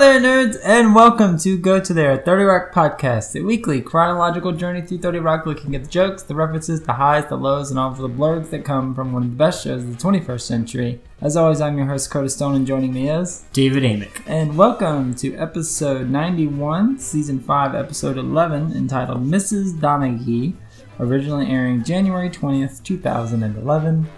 Hello there, nerds, and welcome to Go To There, 30 Rock Podcast, a weekly chronological journey through 30 Rock looking at the jokes, the references, the highs, the lows, and all of the blurbs that come from one of the best shows of the 21st century. As always, I'm your host, Curtis Stone, and joining me is. David Amick. And welcome to episode 91, season 5, episode 11, entitled Mrs. Donaghy, originally airing January 20th, 2011.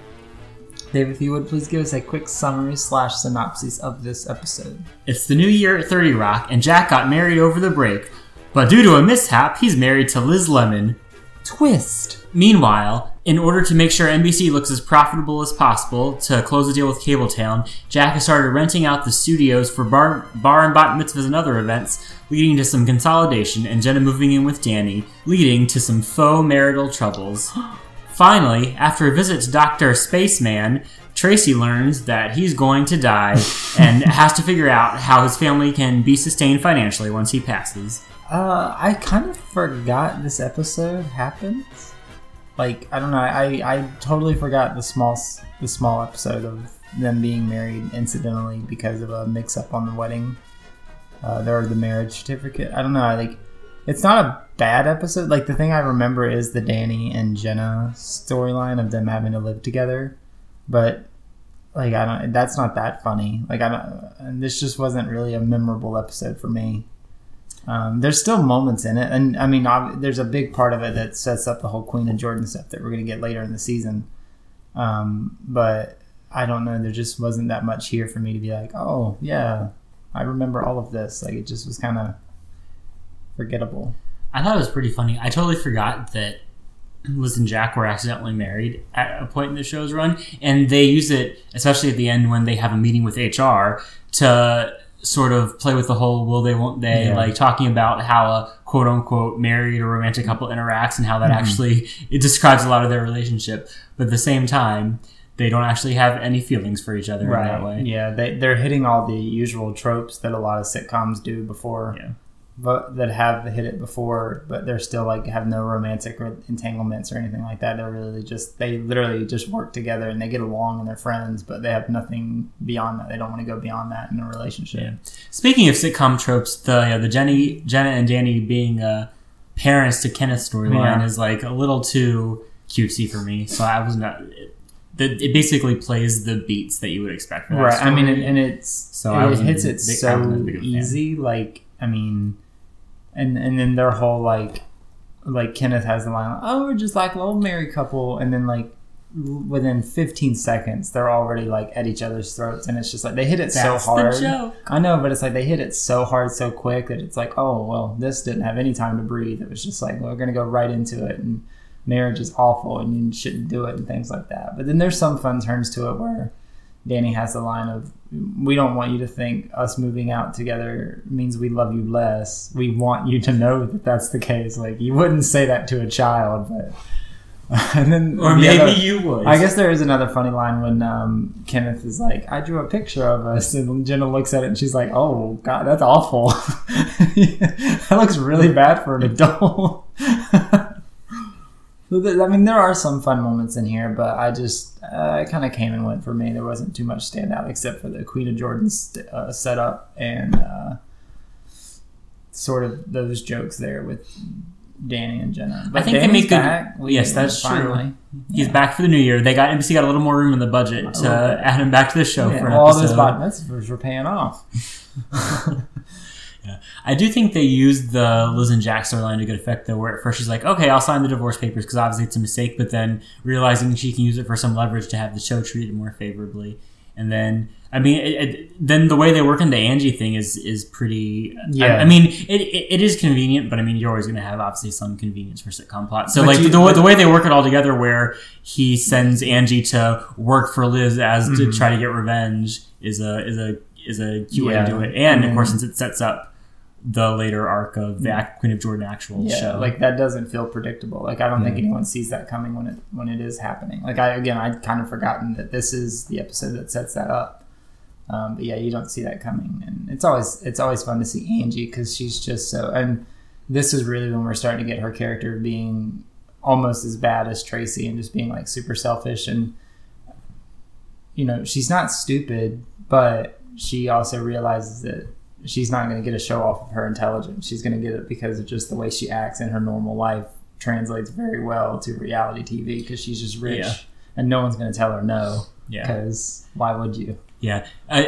David, if you would please give us a quick summary slash synopsis of this episode. It's the new year at 30 Rock, and Jack got married over the break, but due to a mishap, he's married to Liz Lemon. Twist! Meanwhile, in order to make sure NBC looks as profitable as possible to close the deal with Kabletown, Jack has started renting out the studios for bar, bar and bat mitzvahs and other events, leading to some consolidation and Jenna moving in with Danny, leading to some faux marital troubles. Finally, after a visit to Dr. Spaceman, Tracy learns that he's going to die and has to figure out how his family can be sustained financially once he passes. Uh, I kind of forgot this episode happened. Like, I don't know, I, I totally forgot the small the small episode of them being married incidentally because of a mix up on the wedding, uh, or the marriage certificate. I don't know, I like it's not a bad episode. Like the thing I remember is the Danny and Jenna storyline of them having to live together, but like I don't. That's not that funny. Like I don't. And this just wasn't really a memorable episode for me. Um, there's still moments in it, and I mean, ob- there's a big part of it that sets up the whole Queen and Jordan stuff that we're gonna get later in the season. Um, but I don't know. There just wasn't that much here for me to be like, oh yeah, I remember all of this. Like it just was kind of forgettable. I thought it was pretty funny. I totally forgot that Liz and Jack were accidentally married at a point in the show's run, and they use it, especially at the end when they have a meeting with HR, to sort of play with the whole will they, won't they, Yeah. like talking about how a quote unquote married or romantic couple interacts and how that Mhm. actually it describes a lot of their relationship. But at the same time, they don't actually have any feelings for each other in that way. Yeah, they they're hitting all the usual tropes that a lot of sitcoms do before. Yeah. But that have hit it before, but they're still like have no romantic or entanglements or anything like that. They're really just they literally just work together and they get along and they're friends, but they have nothing beyond that. They don't want to go beyond that in a relationship. Yeah. Speaking of sitcom tropes, the yeah, the Jenny, Jenna and Danny being uh, parents to Kenneth storyline Yeah. is like a little too cutesy for me. So I was not. It, it it basically plays the beats that you would expect from Right. I mean, and, and it's So it wasn't hits it big- so easy. Like I mean, and and then their whole like like Kenneth has the line, "Oh, we're just like an old married couple," and then like within 15 seconds they're already like at each other's throats and it's just like they hit it That's so hard. i know but it's like they hit it so hard so quick that it's like oh well this didn't have any time to breathe. It was just like we're gonna go right into it and marriage is awful and you shouldn't do it and things like that. But then there's some fun turns to it where danny has the line of we don't want you to think us moving out together means we love you less we want you to know that that's the case like you wouldn't say that to a child but and then Or the maybe other- you would. I guess there is another funny line when um, Kenneth is like, "I drew a picture of us," and Jenna looks at it and she's like, "Oh God, that's awful. that looks really bad for an adult." I mean, there are some fun moments in here, but I just uh, it kind of came and went for me. There wasn't too much standout except for the Queen of Jordan's st- uh, setup and uh, sort of those jokes there with Danny and Jenna. But think they Danny's make good- back. yes, that's true. He's Yeah. back for the new year. They got NBC got a little more room in the budget to add him back to the show Yeah, for all those episode. bot mitzvahs were paying off. I do think they used the Liz and Jack storyline to good effect, though. Where at first she's like, "Okay, I'll sign the divorce papers because obviously it's a mistake," but then realizing she can use it for some leverage to have the show treated more favorably, and then I mean, it, it, then the way they work in the Angie thing is is pretty. Yeah. I, I mean, it, it, it is convenient, but I mean, you're always going to have obviously some convenience for sitcom plots. So But like you- the, way- the way they work it all together, where he sends Angie to work for Liz as to Mhm. try to get revenge, is a is a is a cute way Yeah. to do it, and of course, since it sets up the later arc of the Act- Queen of Jordan actual Yeah, show. like that doesn't feel predictable. Like I don't think Mhm. anyone sees that coming when it when it is happening. Like I again, I'd kind of forgotten that this is the episode that sets that up. Um, but yeah, you don't see that coming, and it's always it's always fun to see Angie because she's just so. And this is really when we're starting to get her character being almost as bad as Tracy and just being like super selfish and you know she's not stupid, but she also realizes that she's not going to get a show off of her intelligence. She's going to get it because of just the way she acts in her normal life translates very well to reality TV because she's just rich Yeah. and no one's going to tell her no. Yeah. Because why would you? Yeah, uh,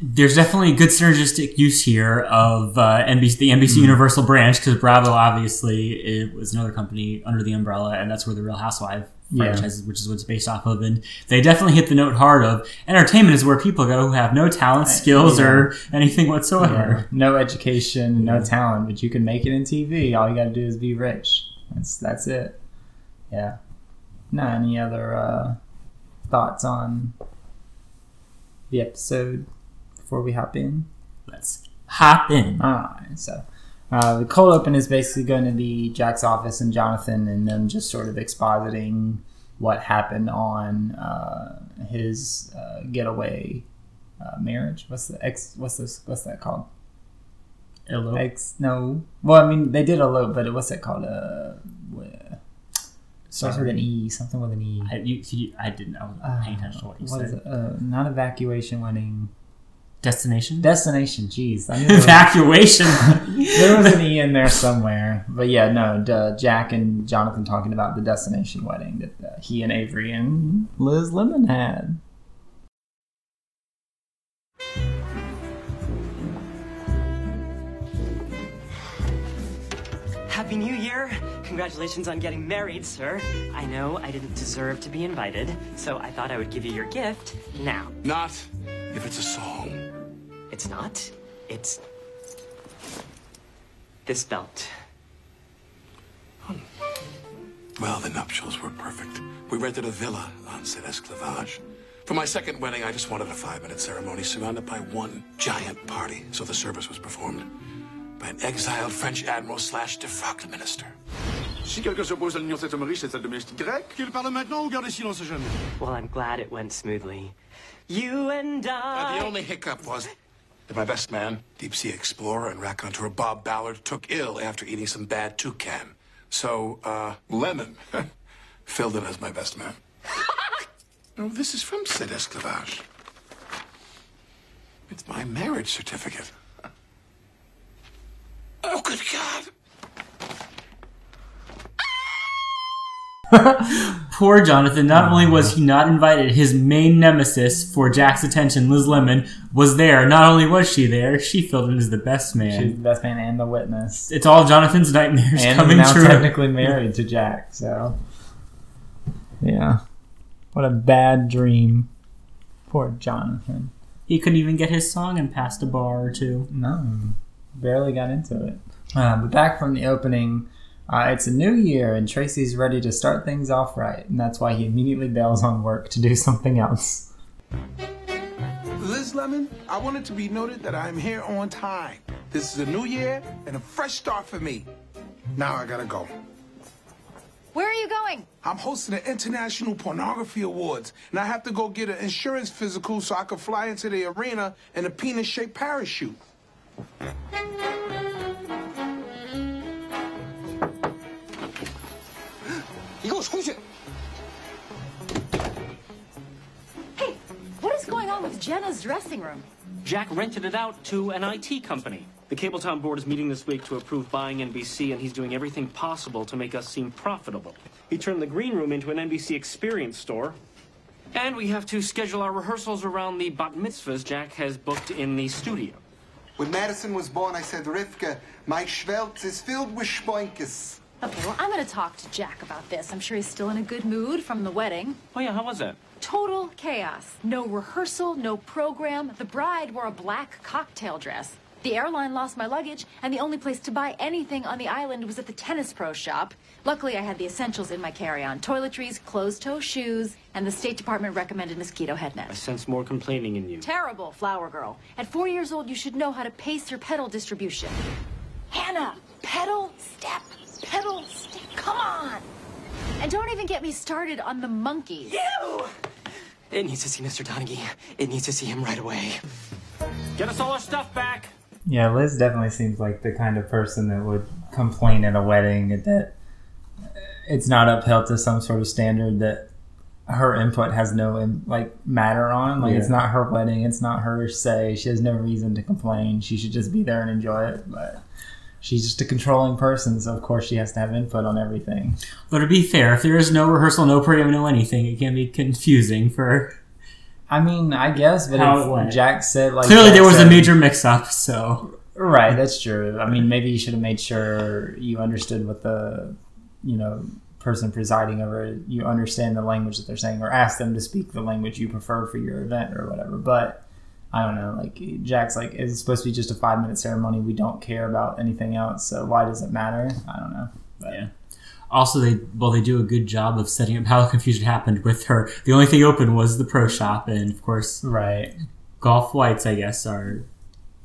there's definitely good synergistic use here of uh, NBC, the NBC Hmm. Universal branch because Bravo obviously it was another company under the umbrella, and that's where the Real Housewife Yeah. which is what it's based off of, and they definitely hit the note hard of entertainment is where people go who have no talent, skills, yeah. or anything Yeah. whatsoever. No education, no talent, but you can make it in TV. All you got to do is be rich. That's that's it. Yeah. No, any other uh, thoughts on the episode before we hop in? Let's hop in. Alright, so uh, the cold open is basically going to be Jack's office and Jonathan, and them just sort of expositing what happened on uh, his uh, getaway uh, marriage. What's the ex? What's this? What's that called? Hello. Ex? No. Well, I mean they did elope, but what's that called? Uh, starts with an E. Something with an E. I, you, you, I didn't know. Uh, paying attention to what you what is said. it? Uh, not evacuation wedding. Destination. Destination. Jeez. I Evacuation. there was an E in there somewhere. But yeah, no, uh, Jack and Jonathan talking about the destination wedding that uh, he and Avery and Liz Lemon had. Happy New Year! Congratulations on getting married, sir. I know I didn't deserve to be invited, so I thought I would give you your gift now. Not if it's a song. It's not. It's. This belt. Well, the nuptials were perfect. We rented a villa on Saint Esclavage. For my second wedding, I just wanted a five-minute ceremony surrounded by one giant party. So the service was performed by an exiled French admiral slash defrocked minister. Si quelqu'un s'oppose à l'union de cet homme riche et de cette domestique grecque, qu'il parle maintenant ou garde silence à jamais. Well, I'm glad it went smoothly. You and I. Uh, the only hiccup was that my best man, deep sea explorer and raconteur Bob Ballard, took ill after eating some bad toucan. So, uh, Lemon filled in as my best man. no, this is from Saint Esclavage. It's my marriage certificate. Oh, good God. Poor Jonathan. Not only was he not invited, his main nemesis for Jack's attention, Liz Lemon, was there. Not only was she there, she filled in as the best man. She's the best man and the witness. it's all Jonathan's nightmares And coming now true. technically married to Jack, so. Yeah. What a bad dream. Poor Jonathan. He couldn't even get his song and passed a bar or two. No, barely got into it. Uh, but back from the opening, uh, it's a new year and Tracy's ready to start things off right, and that's why he immediately bails on work to do something else. Liz Lemon, I want it to be noted that I'm here on time. This is a new year and a fresh start for me. Now I gotta go. Where are you going? I'm hosting the International Pornography Awards, and I have to go get an insurance physical so I can fly into the arena in a penis-shaped parachute. Hey, what is going on with Jenna's dressing room? Jack rented it out to an IT company. The Kabletown board is meeting this week to approve buying NBC, and he's doing everything possible to make us seem profitable. He turned the green room into an NBC experience store. And we have to schedule our rehearsals around the bat mitzvahs Jack has booked in the studio. When Madison was born, I said, Rivka, my schveltz is filled with spoinkes. Okay, well, I'm gonna talk to Jack about this. I'm sure he's still in a good mood from the wedding. Oh, yeah, how was it? Total chaos. No rehearsal, no program. The bride wore a black cocktail dress. The airline lost my luggage, and the only place to buy anything on the island was at the Tennis Pro shop. Luckily, I had the essentials in my carry on toiletries, closed toe shoes, and the State Department recommended mosquito head I sense more complaining in you. Terrible, flower girl. At four years old, you should know how to pace your pedal distribution. Hannah, pedal, step, pedal, step. Come on! And don't even get me started on the monkeys. You! It needs to see Mr. Donaghy. It needs to see him right away. Get us all our stuff back! Yeah, Liz definitely seems like the kind of person that would complain at a wedding that it's not upheld to some sort of standard that her input has no like matter on. Like it's not her wedding. It's not her say. She has no reason to complain. She should just be there and enjoy it. But she's just a controlling person, so of course she has to have input on everything. But to be fair, if there is no rehearsal, no program, no anything, it can be confusing for. I mean, I guess, but How if it went. Jack said like Clearly, Jack there was a major mix-up, so Right, that's true. I mean, maybe you should have made sure you understood what the, you know, person presiding over it, you understand the language that they're saying, or ask them to speak the language you prefer for your event or whatever. But I don't know. Like Jack's like, it's supposed to be just a five minute ceremony. We don't care about anything else. So why does it matter? I don't know. But, Yeah. Also, they well, they do a good job of setting up how the confusion happened with her. The only thing open was the pro shop, and of course, Right. golf whites, I guess, are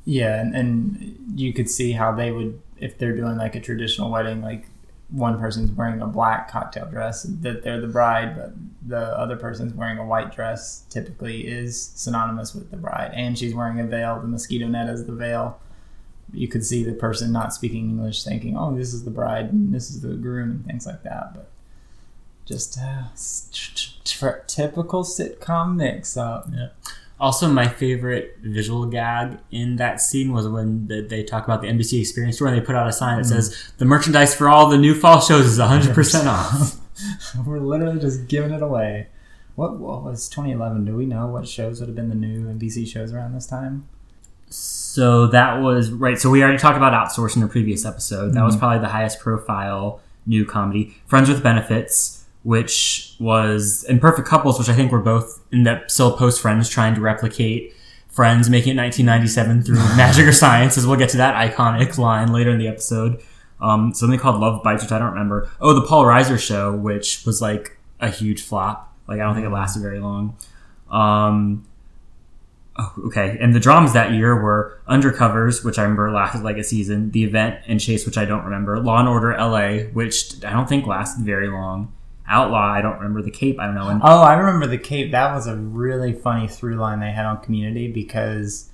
Yeah, and, and you could see how they would if they're doing like a traditional wedding, like one person's wearing a black cocktail dress that they're the bride, but the other person's wearing a white dress typically is synonymous with the bride, and she's wearing a veil. The mosquito net is the veil. You could see the person not speaking English thinking, "Oh, this is the bride, and this is the groom," and things like that. But just uh, s- t- t- typical sitcom mix-up. Also, my favorite visual gag in that scene was when the, they talk about the NBC Experience Store and they put out a sign that hmm. says the merchandise for all the new fall shows is 100% off. We're literally just giving it away. What, what was 2011? Do we know what shows would have been the new NBC shows around this time? So that was right. So we already talked about outsourcing in the previous episode. That was hmm. probably the highest profile new comedy. Friends with Benefits, which was in Perfect Couples, which I think were both in that still post Friends trying to replicate Friends, making it 1997 through magic or science. As we'll get to that iconic line later in the episode. Um, something called Love Bites, which I don't remember. Oh, the Paul Reiser show, which was like a huge flop. Like I don't think it lasted very long. Um, Oh, okay. And the dramas that year were Undercovers, which I remember lasted like a season, The Event, and Chase, which I don't remember. Law and Order LA, which I don't think lasted very long. Outlaw, I don't remember. The Cape, I don't know. And Oh, I remember the Cape. That was a really funny through line they had on Community because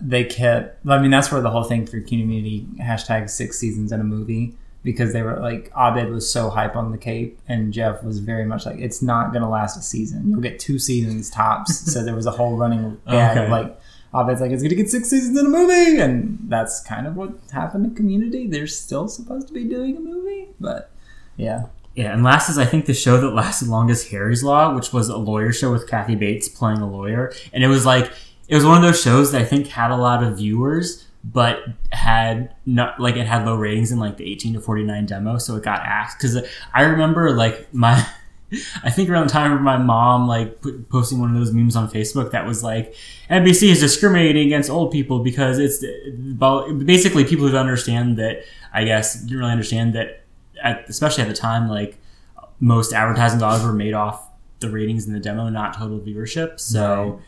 they kept. I mean, that's where the whole thing through Community hashtag six seasons in a movie because they were like Abed was so hype on the Cape and Jeff was very much like it's not gonna last a season. You'll get two seasons tops. so there was a whole running gag of like. Abed's like, it's gonna get six seasons in a movie, and that's kind of what happened to Community. They're still supposed to be doing a movie, but yeah, yeah, and last is I think the show that lasted longest, Harry's Law, which was a lawyer show with Kathy Bates playing a lawyer, and it was like it was one of those shows that I think had a lot of viewers, but had not like it had low ratings in like the 18 to 49 demo, so it got axed. Because I remember like my. I think around the time of my mom like posting one of those memes on Facebook that was like NBC is discriminating against old people because it's uh, basically people who don't understand that I guess didn't really understand that at, especially at the time like most advertising dollars were made off the ratings in the demo not total viewership so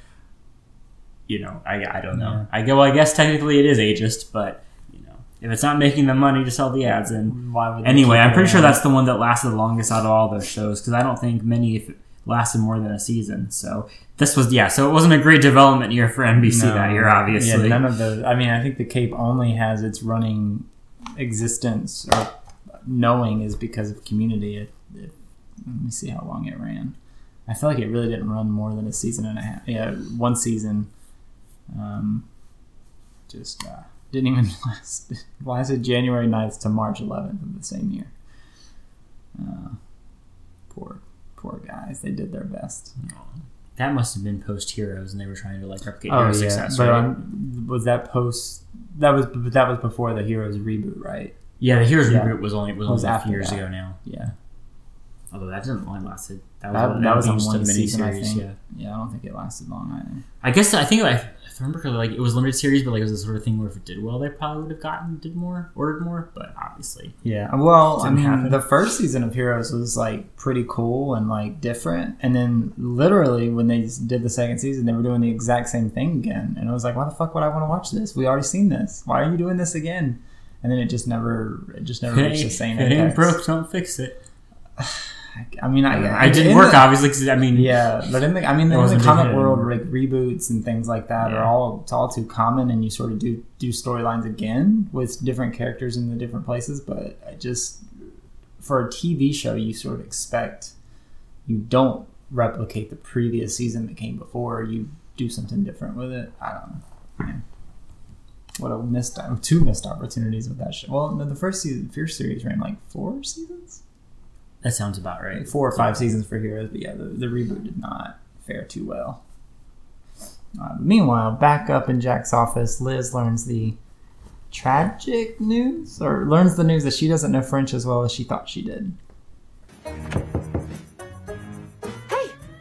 you know I, I don't know I go well, I guess technically it is ageist but you know if it's not making them money to sell the ads then why would Anyway, I'm pretty sure that's the one that lasted the longest out of all those shows because I don't think many if it lasted more than a season. So this was yeah. So it wasn't a great development year for NBC No. that year, obviously. Yeah, none of those. I mean, I think the Cape only has its running existence or knowing is because of Community. It, it, let me see how long it ran. I feel like it really didn't run more than a season and a half. Yeah, one season. Um, just uh, didn't even last. Well is it lasted January 9th to March 11th of the same year. Uh, poor, poor guys. They did their best. that must have been post Heroes, and they were trying to like replicate Oh Heroes' yeah, success, but right? um, was that post? That was but that was before the Heroes reboot, right? Yeah, the Heroes yeah. reboot was only was, It was only a few years that. ago now. Yeah, Although that didn't only lasted. That was that, that was just one a season, I think. Yeah. Yeah. I don't think it lasted long either. I guess I think I, if I remember correctly, like it was limited series, but like it was the sort of thing where if it did well, they probably would have gotten did more, ordered more. But obviously, Yeah, well, I mean, happen. the first season of Heroes was like pretty cool and like different, and then literally when they did the second season, they were doing the exact same thing again, and I was like, why the fuck would I want to watch this? We already seen this. Why are you doing this again? And then it just never, it just never reached the same. it ain't broke, don't fix it. I mean, I, uh, I didn't work the- obviously because I mean Yeah, but in the I mean, in the comic world, like reboots and things like that Yeah. are all it's all too common, and you sort of do do storylines again with different characters in the different places. But I just for a TV show, you sort of expect you don't replicate the previous season that came before. You do something different with it. I don't know. Man. What a missed two missed opportunities with that show. Well, no, the first season, first series ran like four seasons, That sounds about right. four or five seasons for Heroes. But yeah, the, the reboot did not fare too well. Uh, meanwhile, back up in Jack's office, Liz learns the tragic news, or learns the news that she doesn't know French as well as she thought she did. Hey,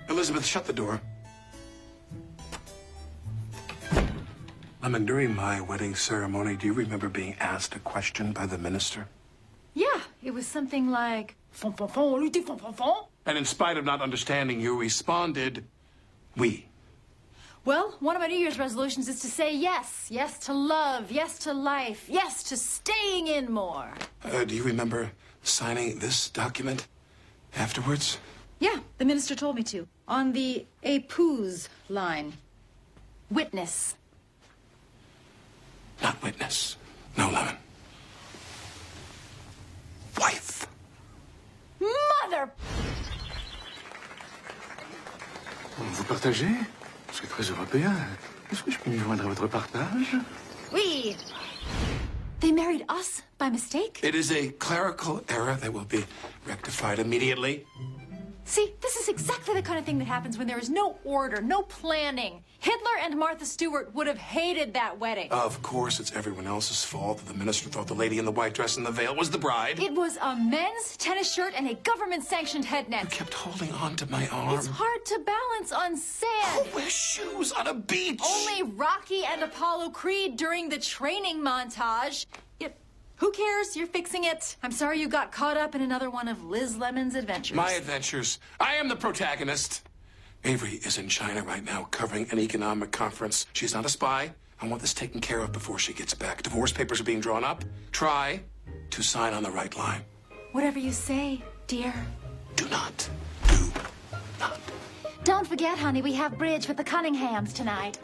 Elizabeth, shut the door. Lemon, during my wedding ceremony, do you remember being asked a question by the minister? yeah, it was something like. Fon, fon, fon, fon, fon, fon. And in spite of not understanding, you responded, we. Well, one of my New Year's resolutions is to say yes. Yes to love. Yes to life. Yes to staying in more. Uh, do you remember signing this document afterwards? Yeah, the minister told me to. On the épouse line. Witness. Not witness. No, Lemon. Wife. Mother! Vous partagez Je suis très européen. Est-ce que je peux me joindre à votre partage We. They married us by mistake? It is a clerical error that will be rectified immediately. See, this is exactly the kind of thing that happens when there is no order, no planning. Hitler and Martha Stewart would have hated that wedding. Of course, it's everyone else's fault that the minister thought the lady in the white dress and the veil was the bride. It was a men's tennis shirt and a government sanctioned head You kept holding on to my arm. It's hard to balance on sand. Who wears shoes on a beach? Only Rocky and Apollo Creed during the training montage. Yep. Who cares? You're fixing it. I'm sorry you got caught up in another one of Liz Lemon's adventures. My adventures. I am the protagonist. Avery is in China right now covering an economic conference. She's not a spy. I want this taken care of before she gets back. Divorce papers are being drawn up. Try to sign on the right line. Whatever you say, dear. Do not. Do not. Don't forget, honey, we have bridge with the Cunninghams tonight.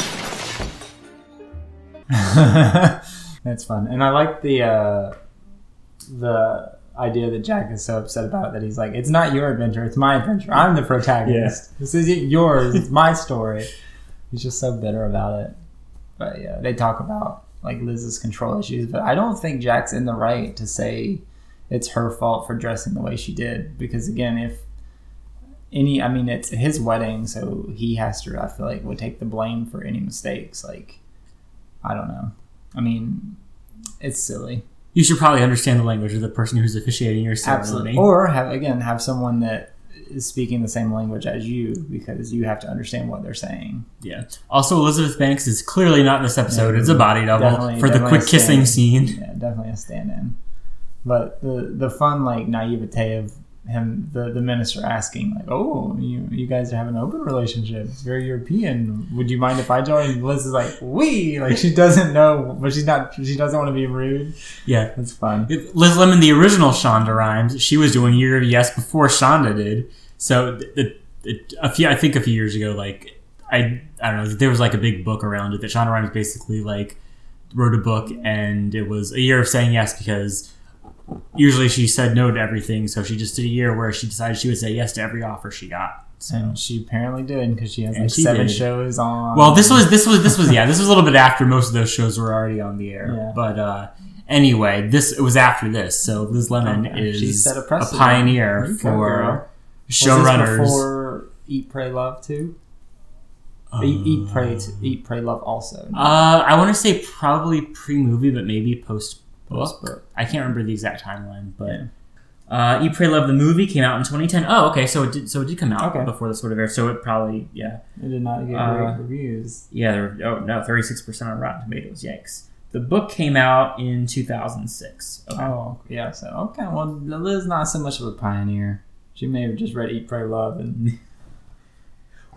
That's fun, and I like the uh, the idea that Jack is so upset about it that he's like, "It's not your adventure; it's my adventure. I'm the protagonist. This isn't yours. It's my story." He's just so bitter about it. But yeah, they talk about like Liz's control issues, but I don't think Jack's in the right to say it's her fault for dressing the way she did because again, if any, I mean, it's his wedding, so he has to. I feel like would take the blame for any mistakes. Like, I don't know. I mean, it's silly. You should probably understand the language of the person who's officiating your ceremony. Absolutely. Or have again have someone that is speaking the same language as you because you have to understand what they're saying. Yeah. Also, Elizabeth Banks is clearly not in this episode. it's a mm-hmm. body double for the quick kissing scene. Yeah, definitely a stand-in. But the the fun like naivete of him, the the minister asking like, "Oh, you you guys are having an open relationship. It's very European. Would you mind if I join?" And Liz is like, "We." Like she doesn't know, but she's not. She doesn't want to be rude. Yeah. that's fun. If Liz Lemon, the original Shonda Rhimes, she was doing Year of Yes before Shonda did. So th- it, a few, I think a few years ago, like I, I don't know, there was like a big book around it that Shonda Rhimes basically like wrote a book, and it was a year of saying yes because usually she said no to everything. So she just did a year where she decided she would say yes to every offer she got. So. And she apparently did because she has And like she seven did. shows on. Well, this was this was this was yeah, this was a little bit after most of those shows were already on the air. Yeah. But uh, anyway, this it was after this. So Liz Lemon Okay. is She set a a, pioneer You go, girl. for showrunners. before Eat, Pray, Love too. eat, eat, pray, to, eat, pray, love also. Uh, I want to say probably pre-movie, but maybe post book. Post-book. I can't remember the exact timeline, but uh, Eat, Pray, Love the movie came out in 2010. Oh, okay, so it did. So it did come out Okay. before this would have aired. So it probably yeah It did not get Uh, great reviews. yeah. There, oh no, 36 percent on Rotten Tomatoes. Yikes. The book came out in 2006. Okay. Oh, yeah. So okay, well, Liz not so much of a pioneer. She may have just read Eat, Pray, Love, and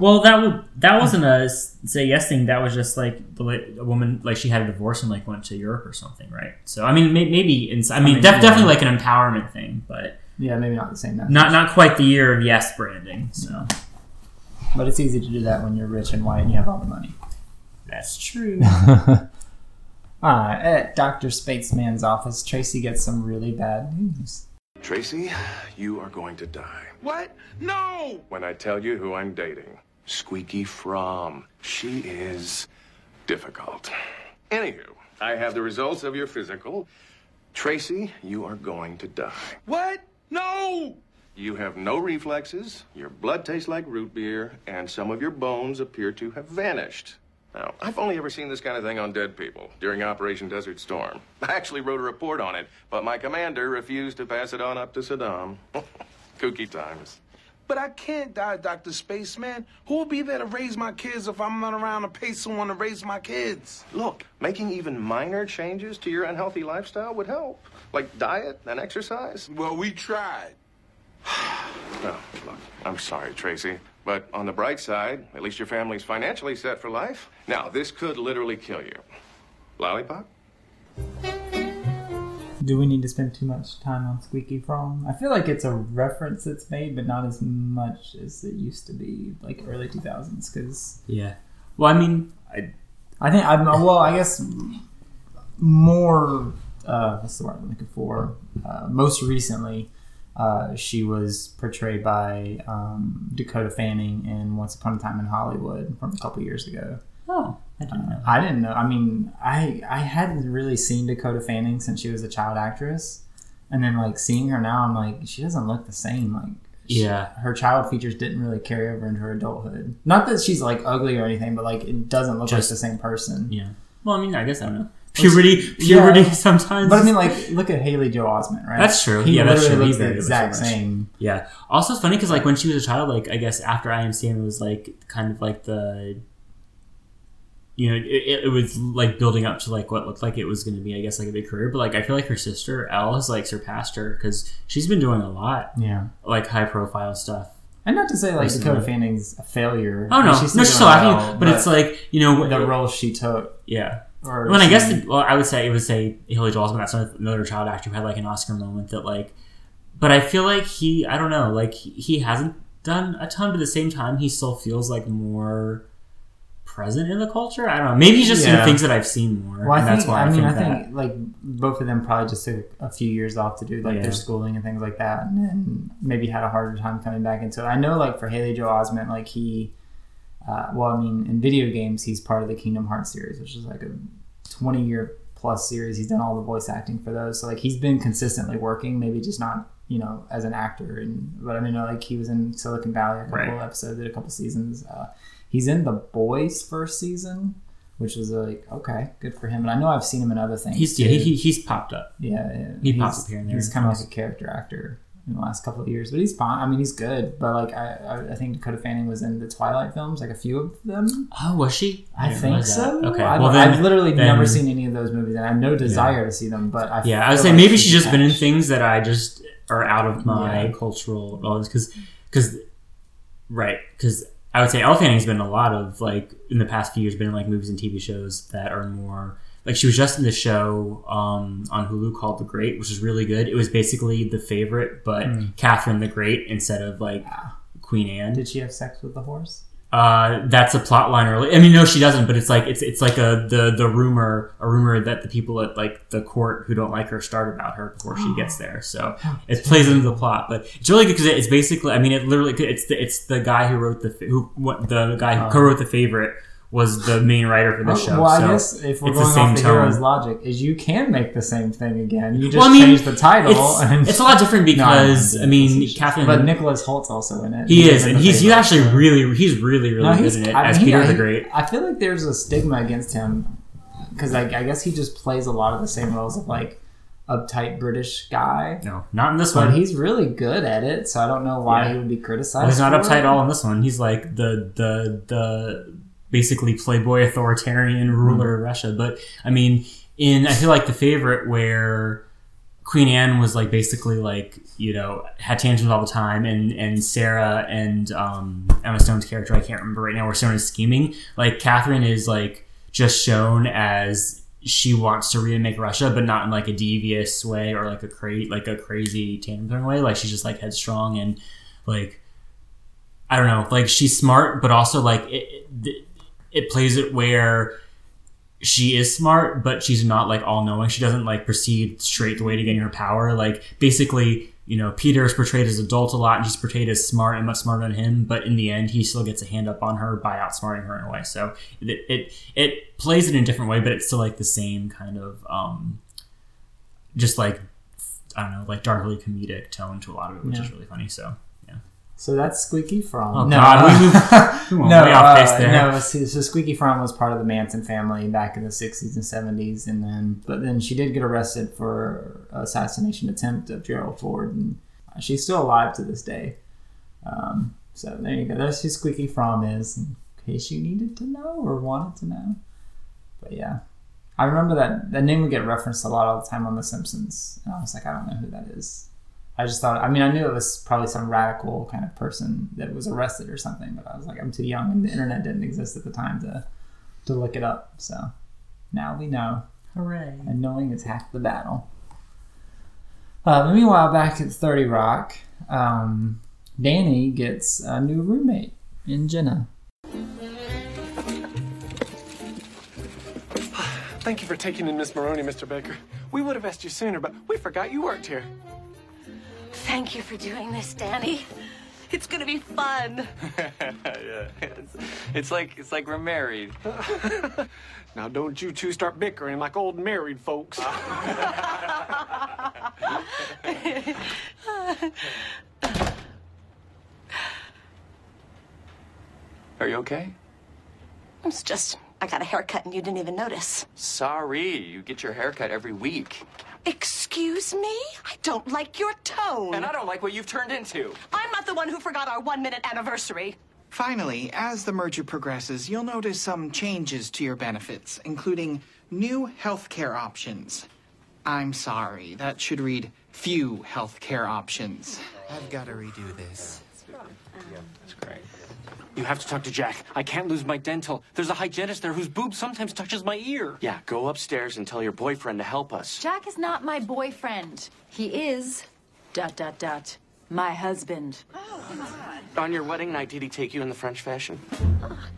Well, that would that wasn't a say yes thing. That was just like a woman like she had a divorce and like went to Europe or something, right? So I mean, may, maybe in, I mean, mean, def- yeah. definitely like an empowerment thing, but yeah, maybe not the same. message. not not quite the year of yes branding. So but it's easy to do that when you're rich and white and you have all the money. that's true. Uh, at Dr. Spaceman's office, Tracy gets some really bad news. Tracy, you are going to die. What? No! When I tell you who I'm dating, Squeaky Fromme. She is difficult. Anywho, I have the results of your physical. Tracy, you are going to die. What? No! You have no reflexes, your blood tastes like root beer, and some of your bones appear to have vanished. Now, I've only ever seen this kind of thing on dead people during Operation Desert Storm. I actually wrote a report on it, but my commander refused to pass it on up to Saddam. Kooky times. But I can't die, Dr. Spaceman. Who will be there to raise my kids if I'm not around to pay someone to raise my kids? Look, making even minor changes to your unhealthy lifestyle would help. Like diet and exercise. Well, we tried. Well, oh, look, I'm sorry, Tracy. But on the bright side, at least your family's financially set for life. Now, this could literally kill you. Lollipop? Do we need to spend too much time on Squeaky Fromme? I feel like it's a reference that's made, but not as much as it used to be, like early 2000s. Because Yeah. Well, I mean, I, I think I'm well. I guess more. Uh, what's the word I'm looking for? Uh, most recently, uh, she was portrayed by um, Dakota Fanning in Once Upon a Time in Hollywood from a couple years ago. oh, I didn't know. I didn't know. I mean, I I hadn't really seen Dakota Fanning since she was a child actress, and then like seeing her now, I'm like, she doesn't look the same. Like, she- Yeah. her child features didn't really carry over into her adulthood. Not that she's like ugly or anything, but like it doesn't look Just- like the same person. Yeah. Well, I mean, I guess I don't know. Puberty, puberty Yeah. sometimes. But I mean, like, look at Haley Joel Osment, right? That's true. He Yeah, that's true. He looks the exact so same. Yeah. Also, it's funny because like when she was a child, like I guess after I Am Sam, it was like kind of like the, you know, it, it, was like building up to like what looked like it was going to be, I guess, like a big career. But like I feel like her sister Elle has like surpassed her because she's been doing a lot, Yeah. like high profile stuff. And not to say like Recently. Dakota Fanning's a failure. Oh no, She's no, she's still acting, but, it's like you know the role she took. Yeah. Or Well, I guess, the, well, I would say it would say Haley Joel Osment. That's another child actor who had like an Oscar moment that like, but I feel like he, I don't know, like he, he hasn't done a ton, but at the same time, he still feels like more present in the culture. I don't know. Maybe just Yeah. seen things that I've seen more, Well, I and think, that's why I, I mean, think I that. think like both of them probably just took a few years off to do like Yeah. their schooling and things like that, and then maybe had a harder time coming back into it. I know, like for Haley Joel Osment, like he, uh, well, I mean, in video games, he's part of the Kingdom Hearts series, which is like a twenty year plus series. He's done all the voice acting for those, so like he's been consistently working. Maybe just not, you know, as an actor, and but I mean, like he was in Silicon Valley a couple Right. episodes, did a couple seasons. Uh, he's in The Boys first season which was like okay, good for him. And I know I've seen him in other things. he's yeah, he, he, he's popped up. yeah, yeah. he he's, pops up here and there. He's kind of like a character actor in the last couple of years, but he's fine. I mean, he's good. But like, I, I, I think Dakota Fanning was in the Twilight films, like a few of them. Oh, was she? I, didn't think realize that. so. Okay, I well then, I've literally then- never seen any of those movies, and I have no desire to see them. But I Yeah, I would feel say maybe she's she's just been in things that I just are out of my Yeah. cultural knowledge because because right because I would say Elle Fanning's been a lot of like in the past few years been in like movies and TV shows that are more like she was just in the show um, on Hulu called The Great, which is really good. It was basically the favorite, but Catherine the Great instead of like Queen Anne. Did she have sex with the horse? Uh, that's a plot line early. I mean, no, she doesn't. But it's like it's it's like a the the rumor a rumor that the people at like the court who don't like her start about her before she gets there. So it plays into the plot. But it's really good because it's basically. I mean, it literally it's the it's the guy who wrote the who what the guy who co-wrote the favorite was the main writer for the Oh, show. well, I so guess if we're going the same off the tone. hero's logic, is you can make the same thing again. You just Well, I mean, change the title. It's, and it's a lot different No, because yeah, I mean, Catherine. But Nicholas Hoult's also in it. he He's is, and he's actually so- really he's really really No, good in it I as mean, Peter he- the Great. I feel like there's a stigma against him because I, I guess he just plays a lot of the same roles of like uptight British guy. No, not in this But one. he's really good at it, so I don't know why Yeah. he would be criticized. Well, he's not uptight at all in this one. He's like the the the basically playboy authoritarian ruler of Russia. But I mean, in I feel like the favorite where Queen Anne was like basically like you know had tantrums all the time, and and Sarah and um, Emma Stone's character I can't remember right now were shown as scheming. Like Catherine is like just shown as she wants to remake Russia, but not in like a devious way or like a cra- like a crazy tantrum way. Like she's just like headstrong and like I don't know, like she's smart, but also like it, it, it plays it where she is smart, but she's not like all knowing. She doesn't like proceed straight the way to getting her power. Like basically, you know, Peter is portrayed as adult a lot, and she's portrayed as smart and much smarter than him. But in the end, he still gets a hand up on her by outsmarting her in a way. So it it, it plays it in a different way, but it's still like the same kind of um, just like I don't know, like darkly comedic tone to a lot of it, which Yeah. is really funny. So. So that's Squeaky Fromme. Oh, no, God, we moved- we went no, way uh, there. no. So, so Squeaky Fromme was part of the Manson family back in the '60s and '70s, and then but then she did get arrested for assassination attempt of Gerald Ford, and uh, she's still alive to this day. Um, so there you go. That's who Squeaky Fromme is, in case you needed to know or wanted to know. But yeah, I remember that that name would get referenced a lot all the time on The Simpsons, and I was like, I don't know who that is. I just thought, I mean, I knew it was probably some radical kind of person that was arrested or something, but I was like, I'm too young, and the internet didn't exist at the time to to look it up. So now we know. Hooray! And knowing is half the battle. Uh, meanwhile, back at Thirty Rock, um, Danny gets a new roommate in Jenna. Thank you for taking in Miss Maroney, Mr. Baker. We would have asked you sooner, but we forgot you worked here. Thank you for doing this, Danny. It's gonna be fun. yeah, it's, it's like it's like we're married. now, don't you two start bickering like old married folks. Are you okay? It's just, I got a haircut and you didn't even notice. Sorry, you get your haircut every week. Excuse me? I don't like your tone. And I don't like what you've turned into. I'm not the one who forgot our one minute anniversary. Finally, as the merger progresses, you'll notice some changes to your benefits, including new healthcare options. I'm sorry, that should read few healthcare options. I've got to redo this. Yeah, That's great. You have to talk to Jack. I can't lose my dental. There's a hygienist there whose boob sometimes touches my ear. Yeah, go upstairs and tell your boyfriend to help us. Jack is not my boyfriend. He is, dot, dot, dot, my husband. On your wedding night, did he take you in the French fashion? Ah,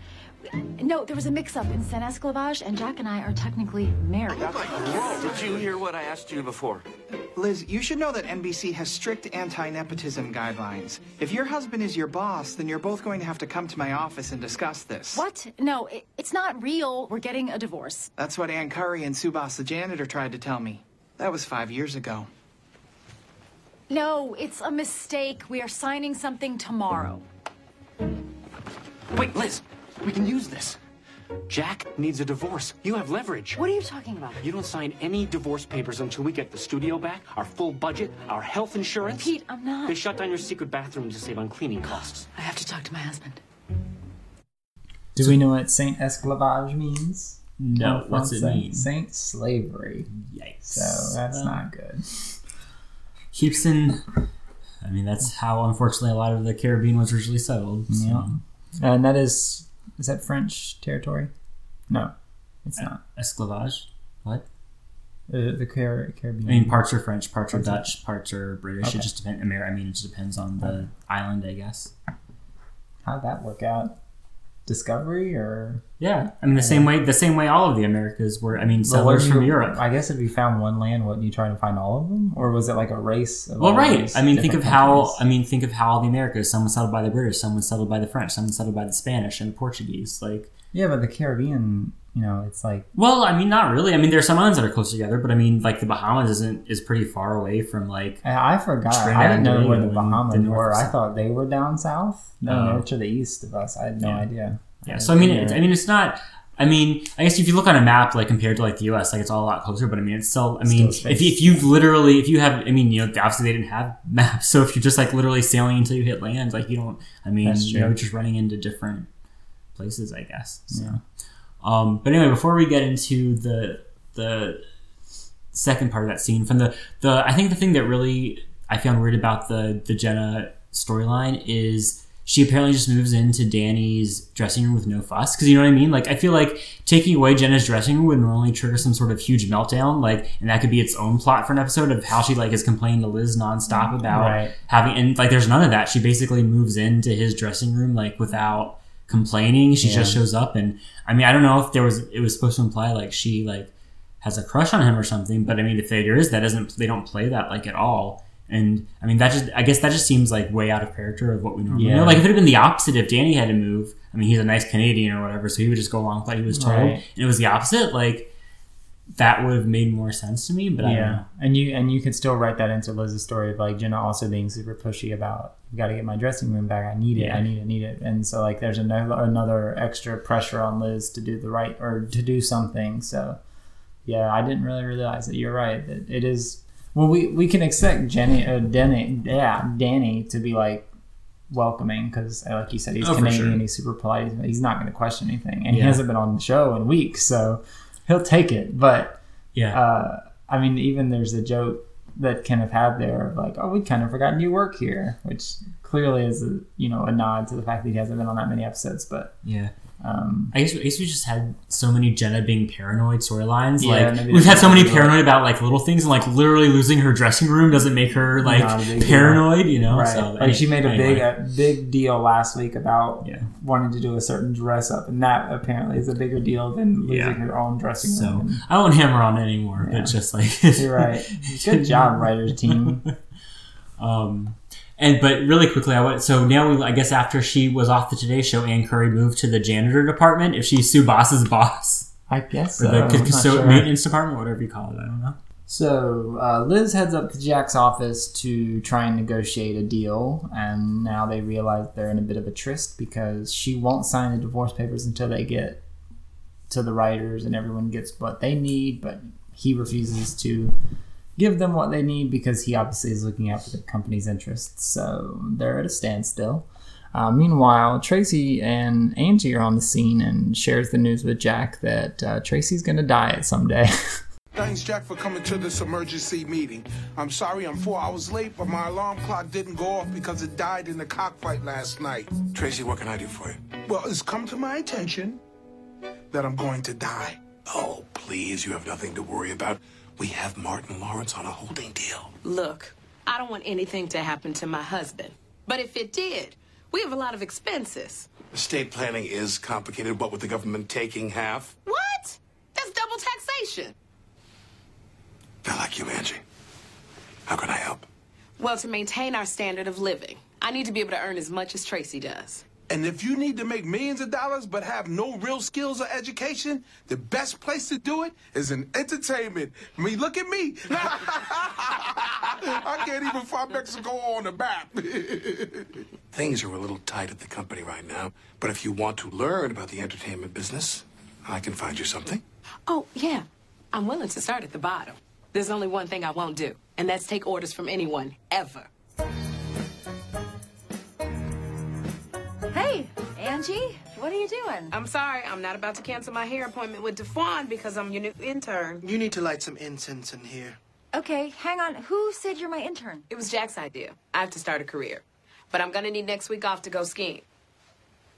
No, there was a mix up in Saint Esclavage, and Jack and I are technically married. Oh did you hear what I asked you before? Liz, you should know that NBC has strict anti nepotism guidelines. If your husband is your boss, then you're both going to have to come to my office and discuss this. What? No, it, it's not real. We're getting a divorce. That's what Ann Curry and Subas the janitor tried to tell me. That was five years ago. No, it's a mistake. We are signing something tomorrow. Wait, Liz, we can use this. Jack needs a divorce. You have leverage. What are you talking about? You don't sign any divorce papers until we get the studio back, our full budget, our health insurance. Pete, I'm not. They shut down your secret bathroom to save on cleaning costs. I have to talk to my husband. Do we know what Saint Esclavage means? No, In what's it mean? Saint slavery. Yikes. So that's Uh, not good. keeps in. I mean, that's how unfortunately a lot of the Caribbean was originally settled. So. Yeah. And that is is that French territory? No, it's not. Esclavage. What? Uh, the Car- Caribbean. I mean, parts are French, parts are Parts Dutch, parts are British. Okay. It just depends. I mean, I mean, it just depends on the island, I guess. How'd that work out? Discovery or Yeah, I mean the same way the same way all of the Americas were. I mean, settlers from you- Europe. I guess if you found one land, wouldn't you try to find all of them, or was it like a race? Well, right. I mean, think of how. I mean, think of how all the Americas. Some was settled by the British. Some was settled by the French. Some was settled by the Spanish and the Portuguese. Like, Yeah, but the Caribbean, you know, it's like well, I mean, not really. I mean, there are some islands that are close together, but I mean, like the Bahamas isn't is pretty far away from like. I I forgot. I didn't know where the Bahamas the were. I thought they were down south. No, they're to the east of us. I had no Yeah. idea. Yeah. So I mean, it's, I mean, it's not. I mean, I guess if you look on a map, like compared to like the U.S., like it's all a lot closer. But I mean, it's still. I mean, Still if, if you've literally, if you have, I mean, you know, obviously they didn't have maps. So if you're just like literally sailing until you hit land, like you don't. I mean, you know, just running into different places, I guess. So. Yeah. Um, but anyway, before we get into the the second part of that scene, from the the I think the thing that really I found weird about the the Jenna storyline is she apparently just moves into Danny's dressing room with no fuss. Because you know what I mean? Like I feel like taking away Jenna's dressing room would normally trigger some sort of huge meltdown. Like, and that could be its own plot for an episode of how she like is complaining to Liz nonstop about Right. having and like there's none of that. She basically moves into his dressing room like without complaining. She just shows up and I mean I don't know if there was it was supposed to imply like she like has a crush on him or something, but I mean if there is that doesn't they don't play that like at all. And I mean, that just I guess that just seems like way out of character of what we normally Yeah. know. Like if it had been the opposite, if Danny had to move, I mean, he's a nice Canadian or whatever, so he would just go along with what he was told. Right. And it was the opposite. Like that would have made more sense to me. But yeah, and you and you could still write that into Liz's story of like Jenna also being super pushy about you got to get my dressing room back. I need it. Yeah. I need it. Need it. And so like there's another another extra pressure on Liz to do the right or to do something. So yeah, I didn't really realize that. You're right. That it is. Well, we we can expect Jenny, uh, Danny, yeah, Danny to be like welcoming because, like you said, he's Oh, Canadian. sure. He's super polite. He's not going to question anything, and he hasn't been on the show in weeks, so he'll take it. But Yeah. uh, I mean, even there's a joke that Kenneth had there, of like, "Oh, we kind of forgotten you work here," which clearly is a you know a nod to the fact that he hasn't been on that many episodes. But Yeah. Um, I guess, I guess we just had so many Jenna being paranoid storylines. Yeah, like we've had so many what it was. paranoid about like little things, and like literally losing her dressing room doesn't make her like big deal. paranoid. You know, right? so like she made a anyway. big a big deal last week about Yeah. wanting to do a certain dress up, and that apparently is a bigger deal than losing Yeah. her own dressing room. So. I won't hammer on anymore, Yeah. but just like You're right. Good job, writers team. Um, and but really quickly, I went. So now we, I guess after she was off the Today Show, Ann Curry moved to the janitor department. If she's Sue Boss's boss, I guess or so. the I'm c- sure. maintenance department, whatever you call it. I don't know. So uh, Liz heads up to Jack's office to try and negotiate a deal, and now they realize they're in a bit of a tryst because she won't sign the divorce papers until they get to the writers and everyone gets what they need, but he refuses to give them what they need because he obviously is looking out for the company's interests. So they're at a standstill. Uh, meanwhile, Tracy and Angie are on the scene and shares the news with Jack that uh, Tracy's going to die at some day. Thanks, Jack, for coming to this emergency meeting. I'm sorry I'm four hours late, but my alarm clock didn't go off because it died in the cockfight last night. Tracy, what can I do for you? Well, it's come to my attention that I'm going to die. Oh, please, you have nothing to worry about. We have Martin Lawrence on a holding deal. Look, I don't want anything to happen to my husband. But if it did, we have a lot of expenses. Estate planning is complicated, what with the government taking half. What? That's double taxation. I like you, Angie. How can I help? Well, to maintain our standard of living, I need to be able to earn as much as Tracy does. And if you need to make millions of dollars but have no real skills or education, the best place to do it is in entertainment. I mean, look at me. I can't even find Mexico on the map. Things are a little tight at the company right now, but if you want to learn about the entertainment business, I can find you something. Oh, yeah. I'm willing to start at the bottom. There's only one thing I won't do, and that's take orders from anyone, ever. Angie, what are you doing? I'm sorry, I'm not about to cancel my hair appointment with D'Fwan because I'm your new intern. You need to light some incense in here. Okay, hang on. Who said you're my intern? It was Jack's idea. I have to start a career. But I'm gonna need next week off to go skiing.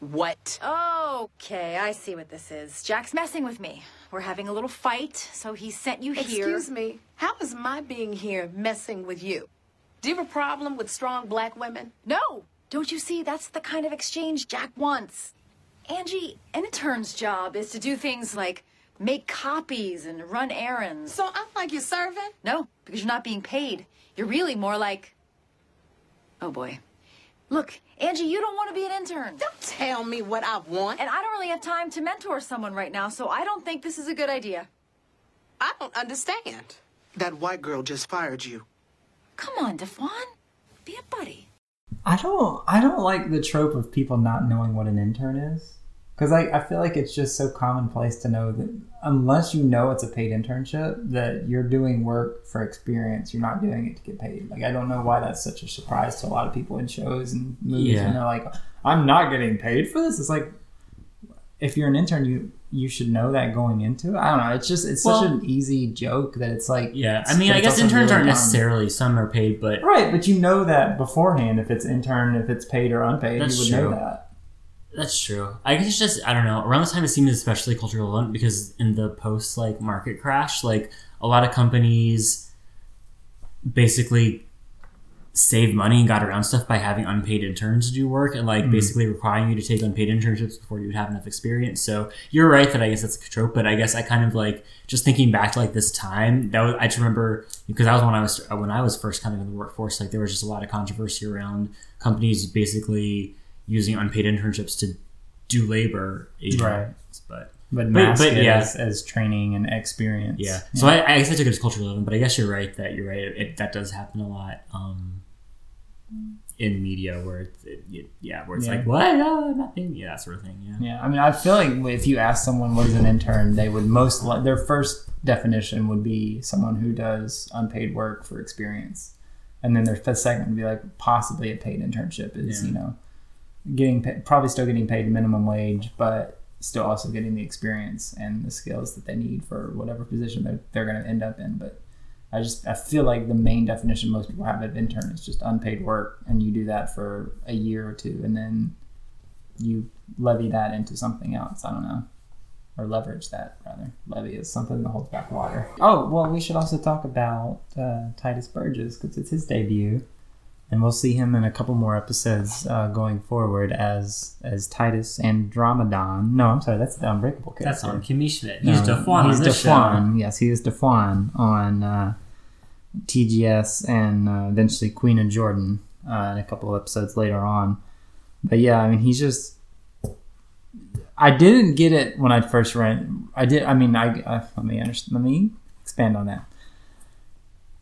What? Okay, I see what this is. Jack's messing with me. We're having a little fight, so he sent you here. Excuse me. How is my being here messing with you? Do you have a problem with strong black women? No! Don't you see? That's the kind of exchange Jack wants. Angie, an intern's job is to do things like make copies and run errands. So I'm like your servant? No, because you're not being paid. You're really more like. Oh boy. Look, Angie, you don't want to be an intern. Don't tell me what I want. And I don't really have time to mentor someone right now, so I don't think this is a good idea. I don't understand. That white girl just fired you. Come on, D'Fwan. Be a buddy. I don't I don't like the trope of people not knowing what an intern is. Because I, I feel like it's just so commonplace to know that unless you know it's a paid internship, that you're doing work for experience. You're not doing it to get paid. Like I don't know why that's such a surprise to a lot of people in shows and movies. Yeah. And they're like, I'm not getting paid for this. It's like if you're an intern, you you should know that going into it. I don't know. It's just it's such an easy joke that it's like Yeah, I mean, I guess interns really aren't necessarily. Some are paid, but Right, but you know that beforehand if it's intern, if it's paid or unpaid, That's you would true. know that. That's true. I guess it's just I don't know. Around this time, it seemed especially culturally relevant because in the post like market crash, like a lot of companies basically saved money and got around stuff by having unpaid interns do work and like Mhm. basically requiring you to take unpaid internships before you would have enough experience. So you're right that I guess that's a trope, but I guess I kind of like just thinking back to like this time that was I just remember because that was when I was when I was first coming in the workforce. Like there was just a lot of controversy around companies basically using unpaid internships to do labor. know, Right. But But mask it as, as training and experience. yeah. So I, I guess I took it as cultural relevant, but I guess you're right that you're right. It, that does happen a lot um, in media where it, it, it- yeah, where it's Yeah. like what, oh, nothing, yeah, that sort of thing. Yeah. Yeah, I mean, I feel like if you ask someone what is an intern, they would most li- their first definition would be someone who does unpaid work for experience, and then their fifth second would be like possibly a paid internship is Yeah. you know getting paid, probably still getting paid minimum wage, but still also getting the experience and the skills that they need for whatever position they're they're going to end up in. But I just I feel like the main definition most people have of intern is just unpaid work, and you do that for a year or two, and then you levy that into something else. I don't know, or leverage that rather. Levy is something that holds back water. Oh well, we should also talk about uh, Tituss Burgess because it's his debut, and we'll see him in a couple more episodes uh, going forward as as Titus Andromedon. No, I'm sorry, that's the Unbreakable character. That's on Kimmy Schmidt. He's D'Fwan He's on this D'Fwan. Yes, he is D'Fwan on uh, TGS and uh, eventually Queen of Jordan uh, in a couple of episodes later on. But yeah, I mean, he's just. I didn't get it when I first read. I did. I mean, I, I let me understand. Let me expand on that.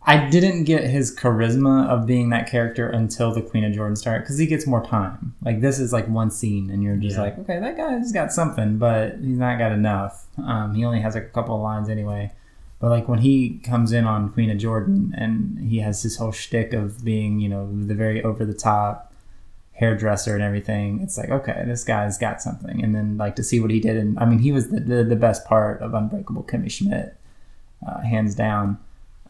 I didn't get his charisma of being that character until the Queen of Jordan started because he gets more time. Like this is like one scene, and you're just Yeah. like, okay, that guy's got something, but he's not got enough. Um, he only has like a couple of lines anyway. But like when he comes in on Queen of Jordan, and he has this whole shtick of being, you know, the very over the top hairdresser and everything, it's like, okay, this guy's got something. And then like to see what he did, and I mean, he was the the, the best part of Unbreakable Kimmy Schmidt, uh, hands down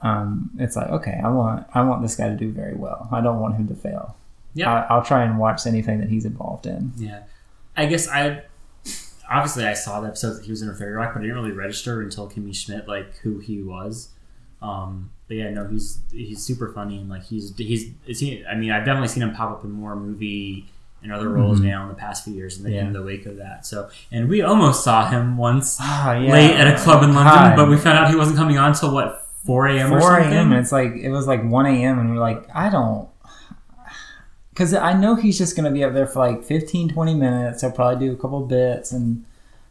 um, it's like okay, I want I want this guy to do very well. I don't want him to fail. Yeah. I, I'll try and watch anything that he's involved in. Yeah, I guess I obviously I saw the episode that he was in a Thirty Rock, but I didn't really register until Kimmy Schmidt like who he was. Um, but yeah, no, he's he's super funny and like he's he's is he, I mean I've definitely seen him pop up in more movie and other roles Mhm. now in the past few years in the, Yeah. in the wake of that. So and we almost saw him once Ah, yeah. late at a club in London, God. but we found out he wasn't coming on till what four a.m. or 4 something. a.m. and it's like it was like 1 a.m. and we're like I don't because I know he's just gonna be up there for like 15 20 minutes. He'll probably do a couple bits and.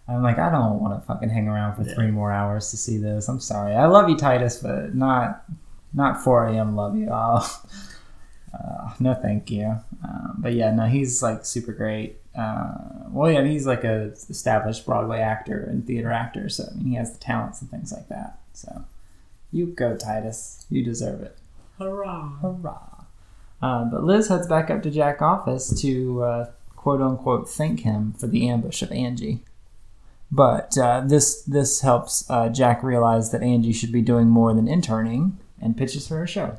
I'm like, I don't want to fucking hang around for three more hours to see this. I'm sorry. I love you, Tituss, but not not 4 a.m. Love you. I'll, uh, no, thank you. Um, but yeah, no, he's like super great. Uh, well, yeah, he's like a established Broadway actor and theater actor, so I mean, he has the talents and things like that. So you go, Tituss. You deserve it. Hurrah! Hurrah! Uh, but Liz heads back up to Jack office to uh, quote unquote thank him for the ambush of Angie. But uh, this this helps uh, Jack realize that Angie should be doing more than interning and pitches her a show.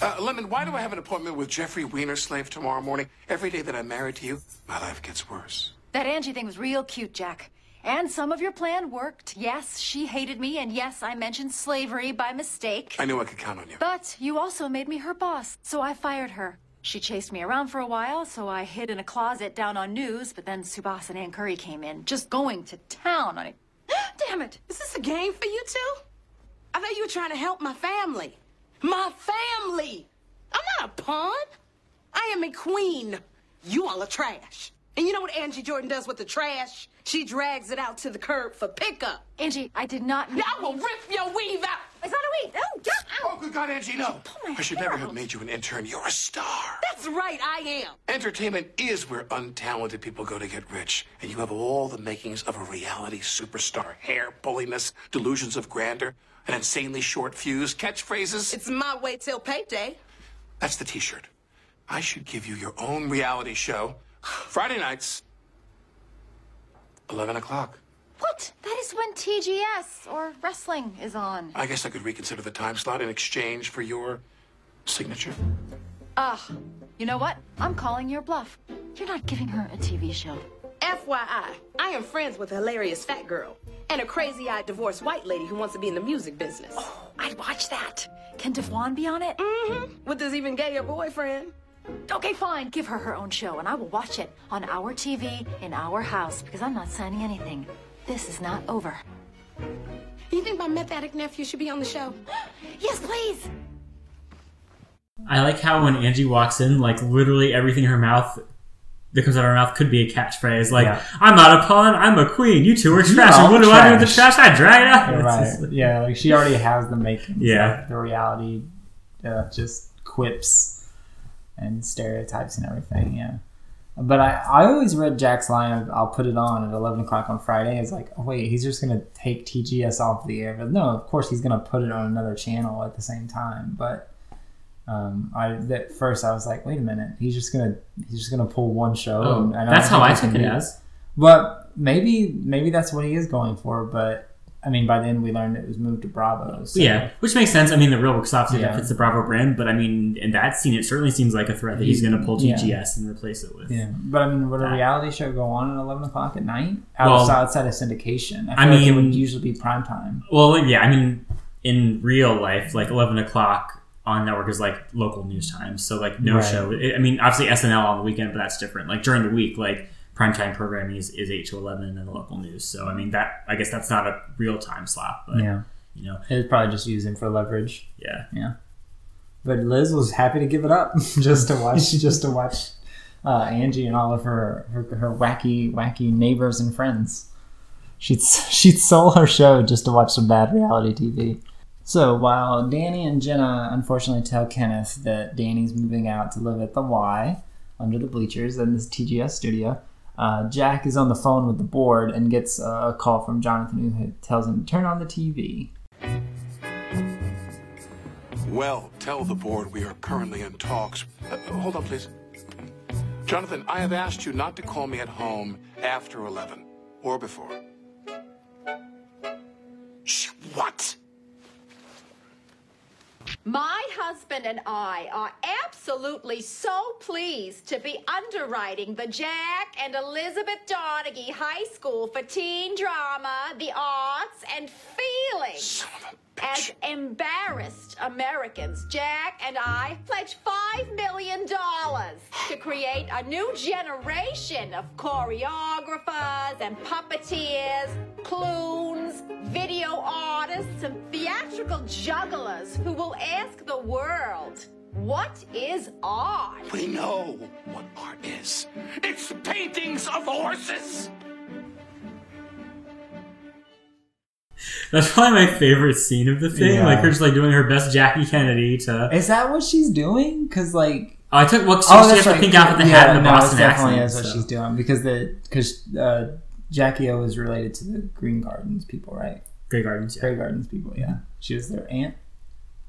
Uh, Lemon, why do I have an appointment with Jeffrey Weinerslave tomorrow morning? Every day that I'm married to you, my life gets worse. That Angie thing was real cute, Jack. And some of your plan worked. Yes, she hated me, and yes, I mentioned slavery by mistake. I knew I could count on you. But you also made me her boss, so I fired her. She chased me around for a while, so I hid in a closet down on news, but then Subas and Ann Curry came in, just going to town on it. Damn it. Is this a game for you two? I thought you were trying to help my family. My family! I'm not a pawn. I am a queen. You all are trash. And you know what Angie Jordan does with the trash? She drags it out to the curb for pickup. Angie, I did not. Now I will rip your weave out. It's not a weave. Oh, yeah. Oh, good God, Angie, no. I should never have made you an intern. You're a star. That's right, I am. Entertainment is where untalented people go to get rich, and you have all the makings of a reality superstar. Hair, bulliness, delusions of grandeur, an insanely short fuse, catchphrases. It's my way till payday. That's the t-shirt. I should give you your own reality show. Friday nights, 11 o'clock. What? That is when TGS or wrestling is on. I guess I could reconsider the time slot in exchange for your signature. Ugh. You know what? I'm calling your bluff. You're not giving her a TV show. FYI, I am friends with a hilarious fat girl. and a crazy-eyed divorced white lady who wants to be in the music business. Oh, I'd watch that. Can D'Fwan be on it? Mm-hmm. With this even gayer boyfriend. Okay, fine. Give her her own show, and I will watch it on our TV in our house because I'm not signing anything. This is not over. You think my meth addict nephew should be on the show? yes, please. I like how when Angie walks in, like literally everything in her mouth that comes out of her mouth could be a catchphrase. Like, Yeah. I'm not a pawn, I'm a queen. You two are trash. And what do I do with the trash. trash? I drag it out. Right. just- yeah, like she already has the makings. Yeah. of the reality, uh, just quips and stereotypes and everything. Yeah. But I, I always read Jack's line of "I'll put it on at eleven o'clock on Friday." It's like, oh wait, he's just gonna take TGS off the air. But no, of course he's gonna put it on another channel at the same time. But um, I at first I was like, wait a minute, he's just gonna he's just gonna pull one show. Oh, and I don't that's how I took it as. But maybe maybe that's what he is going for. But I mean, by then we learned it was moved to Bravo. So. Yeah, which makes sense. I mean, the real works obviously Yeah. fits the Bravo brand, but I mean, in that scene, it certainly seems like a threat that he's going to pull Yeah. TGS and replace it with. Yeah, but I mean, would a That. reality show go on at eleven o'clock at night Well, outside, outside of syndication? I, I feel like it would usually be prime time. Well, yeah, I mean, in real life, like eleven o'clock on network is like local news time, so like no Right. show. I mean, obviously SNL on the weekend, but that's different. Like during the week, like primetime programming is, is eight to eleven in the local news. So I mean, that I guess that's not a real time slot, but Yeah, you know, it was probably just using for leverage. yeah. Yeah, but Liz was happy to give it up just to watch just to watch uh, Angie and all of her, her her wacky wacky neighbors and friends. She'd she'd sell her show just to watch some bad reality TV. So while Danny and Jenna unfortunately tell Kenneth that Danny's moving out to live at the Y under the bleachers in this TGS studio, uh, Jack is on the phone with the board and gets a call from Jonathan who tells him to turn on the TV. Well, tell the board we are currently in talks. Uh, hold on, please. Jonathan, I have asked you not to call me at home after 11 or before. Shh, what? My husband and I are absolutely so pleased to be underwriting the Jack and Elizabeth Donaghy High School for Teen Drama, the Arts, and Feelings. As embarrassed Americans, Jack and I pledge $5 million to create a new generation of choreographers and puppeteers, clowns, video artists, and theatrical jugglers who will ask the world, what is art? We know what art is. It's paintings of horses. That's probably my favorite scene of the thing. Yeah. Like her just like doing her best Jackie Kennedy to. Is that what she's doing? Because like Oh, I took well, she, Oh, she has to right. think out with the yeah, hat and the no, Boston it definitely accent. is what so. she's doing because the because uh, Jackie O is related to the Green Gardens people, right? Grey Gardens, yeah. Grey Gardens people, yeah. She was their aunt,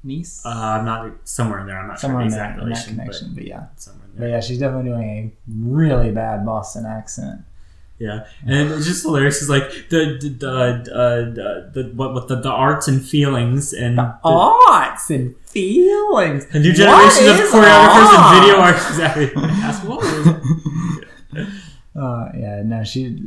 niece, Uh, I'm not somewhere in there. I'm not somewhere sure in the that, exact relation, connection, but, yeah. somewhere in But yeah, she's definitely doing a really bad Boston accent. Yeah, and it's just hilarious. Is like the the the, uh, the, the what what the, the arts and feelings and the, Arts and feelings. the new generations of choreographers and video artists. Exactly. Ask what? Uh, yeah, no, she.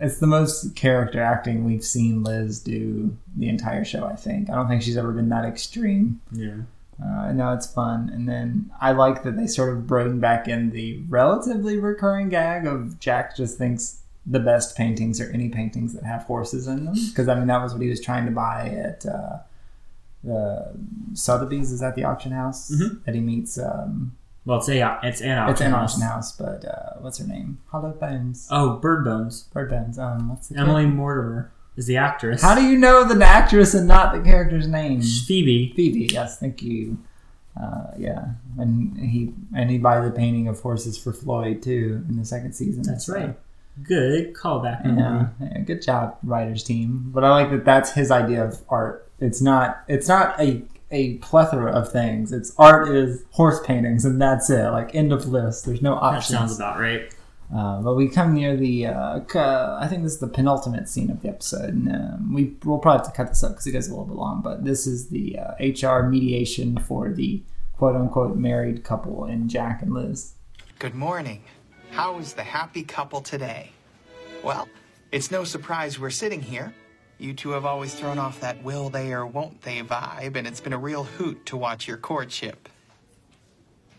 It's the most character acting we've seen Liz do the entire show. I think. I don't think she's ever been that extreme. Yeah. Uh, no, it's fun, and then I like that they sort of bring back in the relatively recurring gag of Jack just thinks the best paintings or any paintings that have horses in them. Because I mean, that was what he was trying to buy at uh, the Sotheby's. Is that the auction house Mhm. that he meets? Um, Well, it's a it's an auction it's an house. auction house, but uh, what's her name? Hollow Bones. Oh, Bird Bones. Bird Bones. Um, what's the Emily character? Mortimer is the actress. How do you know the actress and not the character's name? Phoebe. Phoebe. Yes, thank you. Uh, yeah, and he and he buy the painting of horses for Floyd too in the second season. That's so- right. Good callback. Yeah, yeah, good job, writers team. But I like that. That's his idea of art. It's not. It's not a a plethora of things. It's art is horse paintings, and that's it. Like end of list. There's no That options. sounds about right. Uh, but we come near the. Uh, c- I think this is the penultimate scene of the episode, and um, we will probably have to cut this up because it goes a little bit long. But this is the uh, HR mediation for the quote unquote married couple in Jack and Liz. Good morning. How is the happy couple today? Well, it's no surprise we're sitting here. You two have always thrown off that will they or won't they vibe, and it's been a real hoot to watch your courtship.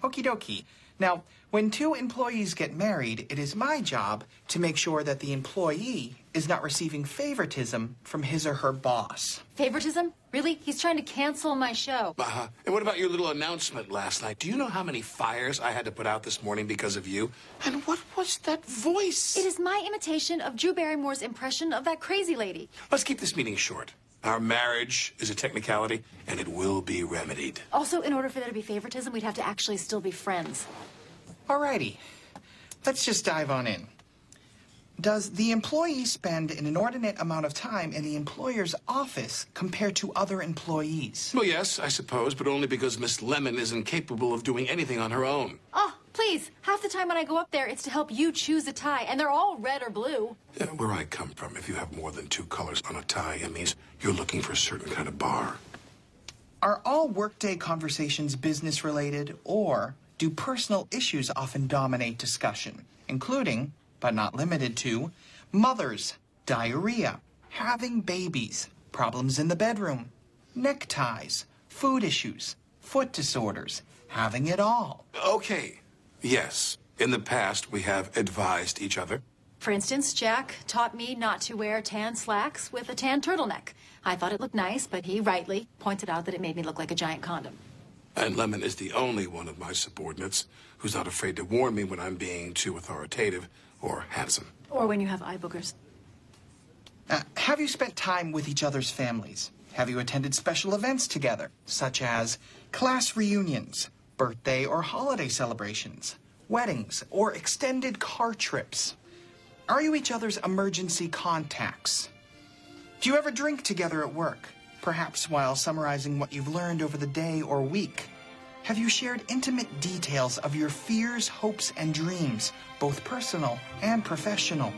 Okie dokie. Now, when two employees get married, it is my job to make sure that the employee is not receiving favoritism from his or her boss. Favoritism? Really? He's trying to cancel my show. Uh-huh. And what about your little announcement last night? Do you know how many fires I had to put out this morning because of you? And what was that voice? It is my imitation of Drew Barrymore's impression of that crazy lady. Let's keep this meeting short. Our marriage is a technicality, and it will be remedied. Also, in order for there to be favoritism, we'd have to actually still be friends. Alrighty. Let's just dive on in. Does the employee spend an inordinate amount of time in the employer's office compared to other employees? Well, yes, I suppose, but only because Miss Lemon is incapable of doing anything on her own. Oh, please. Half the time when I go up there, it's to help you choose a tie, and they're all red or blue. Uh, where I come from, if you have more than two colors on a tie, it means you're looking for a certain kind of bar. Are all workday conversations business related, or do personal issues often dominate discussion, including, but not limited to, mothers, diarrhea, having babies, problems in the bedroom, neckties, food issues, foot disorders, having it all? Okay, yes. In the past, we have advised each other. For instance, Jack taught me not to wear tan slacks with a tan turtleneck. I thought it looked nice, but he rightly pointed out that it made me look like a giant condom. And Lemon is the only one of my subordinates who's not afraid to warn me when I'm being too authoritative or handsome. Or when you have eye boogers. Uh, have you spent time with each other's families? Have you attended special events together, such as class reunions, birthday or holiday celebrations, weddings, or extended car trips? Are you each other's emergency contacts? Do you ever drink together at work, perhaps while summarizing what you've learned over the day or week? Have you shared intimate details of your fears, hopes, and dreams, both personal and professional?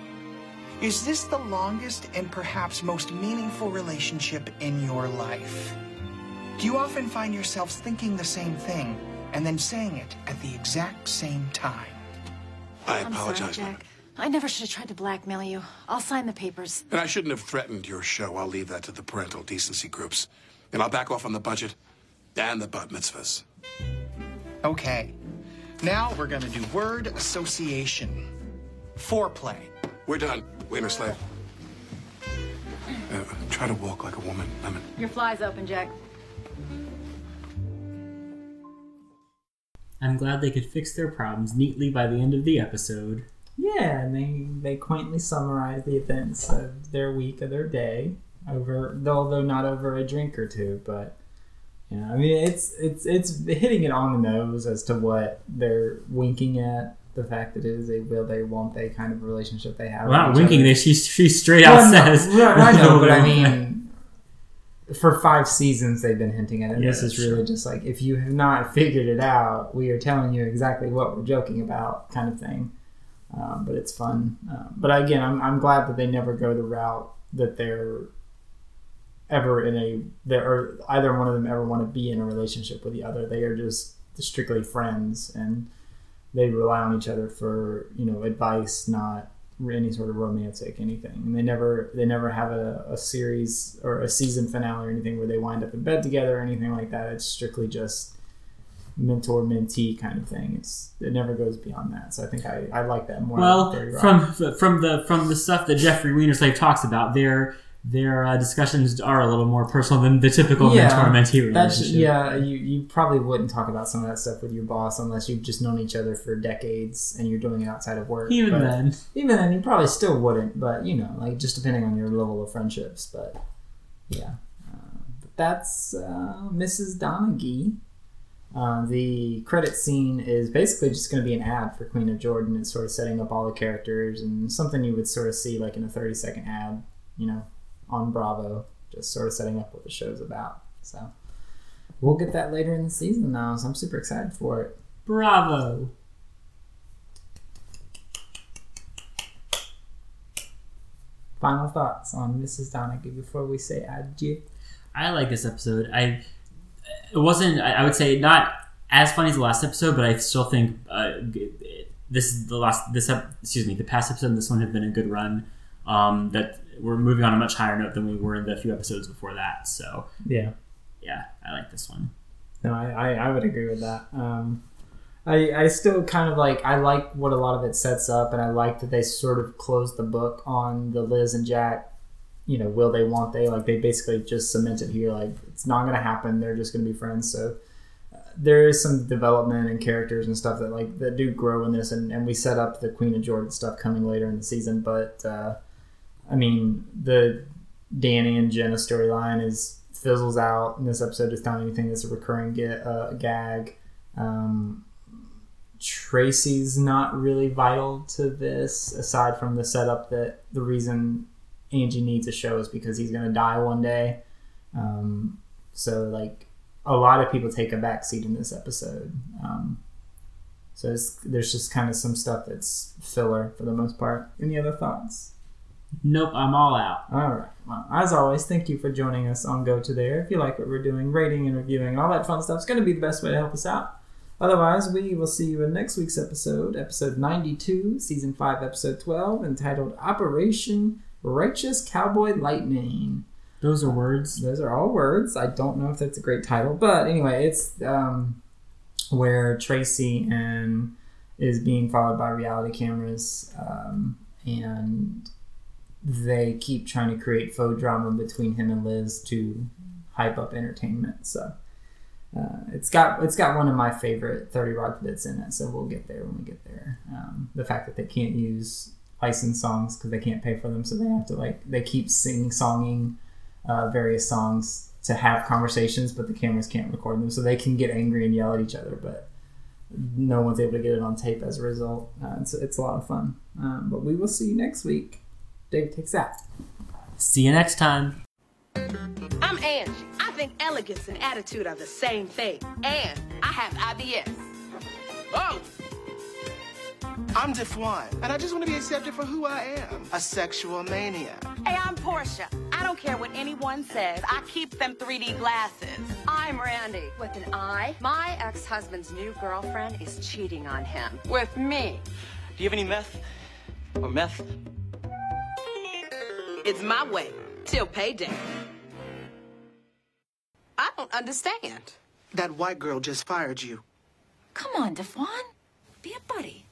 Is this the longest and perhaps most meaningful relationship in your life? Do you often find yourselves thinking the same thing and then saying it at the exact same time? I I'm apologize, sorry, Jack. I never should have tried to blackmail you. I'll sign the papers. And I shouldn't have threatened your show. I'll leave that to the parental decency groups. And I'll back off on the budget and the bat mitzvahs. Okay. Now we're gonna do word association. Foreplay. We're done. Wiener slave. Uh, try to walk like a woman, Lemon. Your fly's open, Jack. I'm glad they could fix their problems neatly by the end of the episode. Yeah, and they they quaintly summarize the events of their week or their day over, although not over a drink or two, but yeah, I mean it's it's it's hitting it on the nose as to what they're winking at. The fact that it is a will they won't they kind of relationship they have. Well, not winking other. this. She, she straight out no, says. right, I know, but I mean, for five seasons they've been hinting at it. Is that's really just like if you have not figured it out, we are telling you exactly what we're joking about, kind of thing. Um, but it's fun. Uh, but again, I'm I'm glad that they never go the route that they're ever in a there or either one of them ever want to be in a relationship with the other. They are just strictly friends and they rely on each other for you know advice, not any sort of romantic anything. And they never they never have a, a series or a season finale or anything where they wind up in bed together or anything like that. It's strictly just mentor mentee kind of thing. It's it never goes beyond that. So I think I, I like that more. Well, than 30 from from the from the stuff that Jeffrey Weinerslave talks about, their their uh, discussions are a little more personal than the typical mentor mentee relationship. yeah. You you probably wouldn't talk about some of that stuff with your boss unless you've just known each other for decades and you're doing it outside of work. Even But then. even then, you probably still wouldn't. But you know, like just depending on your level of friendships. But yeah, uh, but that's uh, Mrs. Donaghy. Uh, the credit scene is basically just going to be an ad for Queen of Jordan. It's sort of setting up all the characters and something you would sort of see like in a 30 second ad, you know, on Bravo, just sort of setting up what the show's about. So we'll get that later in the season now, so I'm super excited for it. Bravo. Final thoughts on Mrs. Donaghy before we say adieu. I like this episode. I it wasn't. I I would say not as funny as the last episode, but I still think uh, this is the last. This ep- excuse me, the past episode and this one have been a good run Um, that we're moving on a much higher note than we were in the few episodes before that. So Yeah. yeah, I like this one. No, I, I, I would agree with that. Um, I, I still kind of like I like what a lot of it sets up, and I like that they sort of close the book on the Liz and Jack. You know, will they, want they? Like they basically just cemented here, like it's not going to happen. They're just going to be friends. So uh, there is some development and characters and stuff that like that do grow in this, and, and we set up the Queen of Jordan stuff coming later in the season. But uh, I mean, the Danny and Jenna storyline is fizzles out in this episode. It's not anything that's a recurring get, uh, gag. Um, Tracy's not really vital to this, aside from the setup that the reason Angie needs a show is because he's going to die one day. Um, so, like, a lot of people take a backseat in this episode. Um, so there's just kind of some stuff that's filler for the most part. Any other thoughts? Nope, I'm all out. All right. Well, as always, thank you for joining us on Go to There. If you like what we're doing, rating and reviewing and all that fun stuff is going to be the best way to help us out. Otherwise, we will see you in next week's episode, episode 92, season 5, episode 12, entitled Operation Righteous Cowboy Lightning. Those are words. Those are all words. I don't know if that's a great title, but anyway, it's um, where Tracy and is being followed by reality cameras, um, and they keep trying to create faux drama between him and Liz to hype up entertainment. So uh, it's got it's got one of my favorite Thirty Rock bits in it. So we'll get there when we get there. Um, the fact that they can't use licensed songs because they can't pay for them, so they have to like they keep sing songing uh, various songs to have conversations, but the cameras can't record them, so they can get angry and yell at each other, but no one's able to get it on tape as a result. Uh, it's, it's a lot of fun. Um, but we will see you next week. Dave takes that. See you next time. I'm Angie. I think elegance and attitude are the same thing. And I have IBS. Oh! I'm D'Fwan, and I just want to be accepted for who I am a sexual maniac. Hey, I'm Portia. I don't care what anyone says. I keep them 3D glasses. I'm Randi with an I. My ex husband's new girlfriend is cheating on him with me. Do you have any meth? Or meth? It's my way till payday. I don't understand. That white girl just fired you. Come on, D'Fwan. Be a buddy.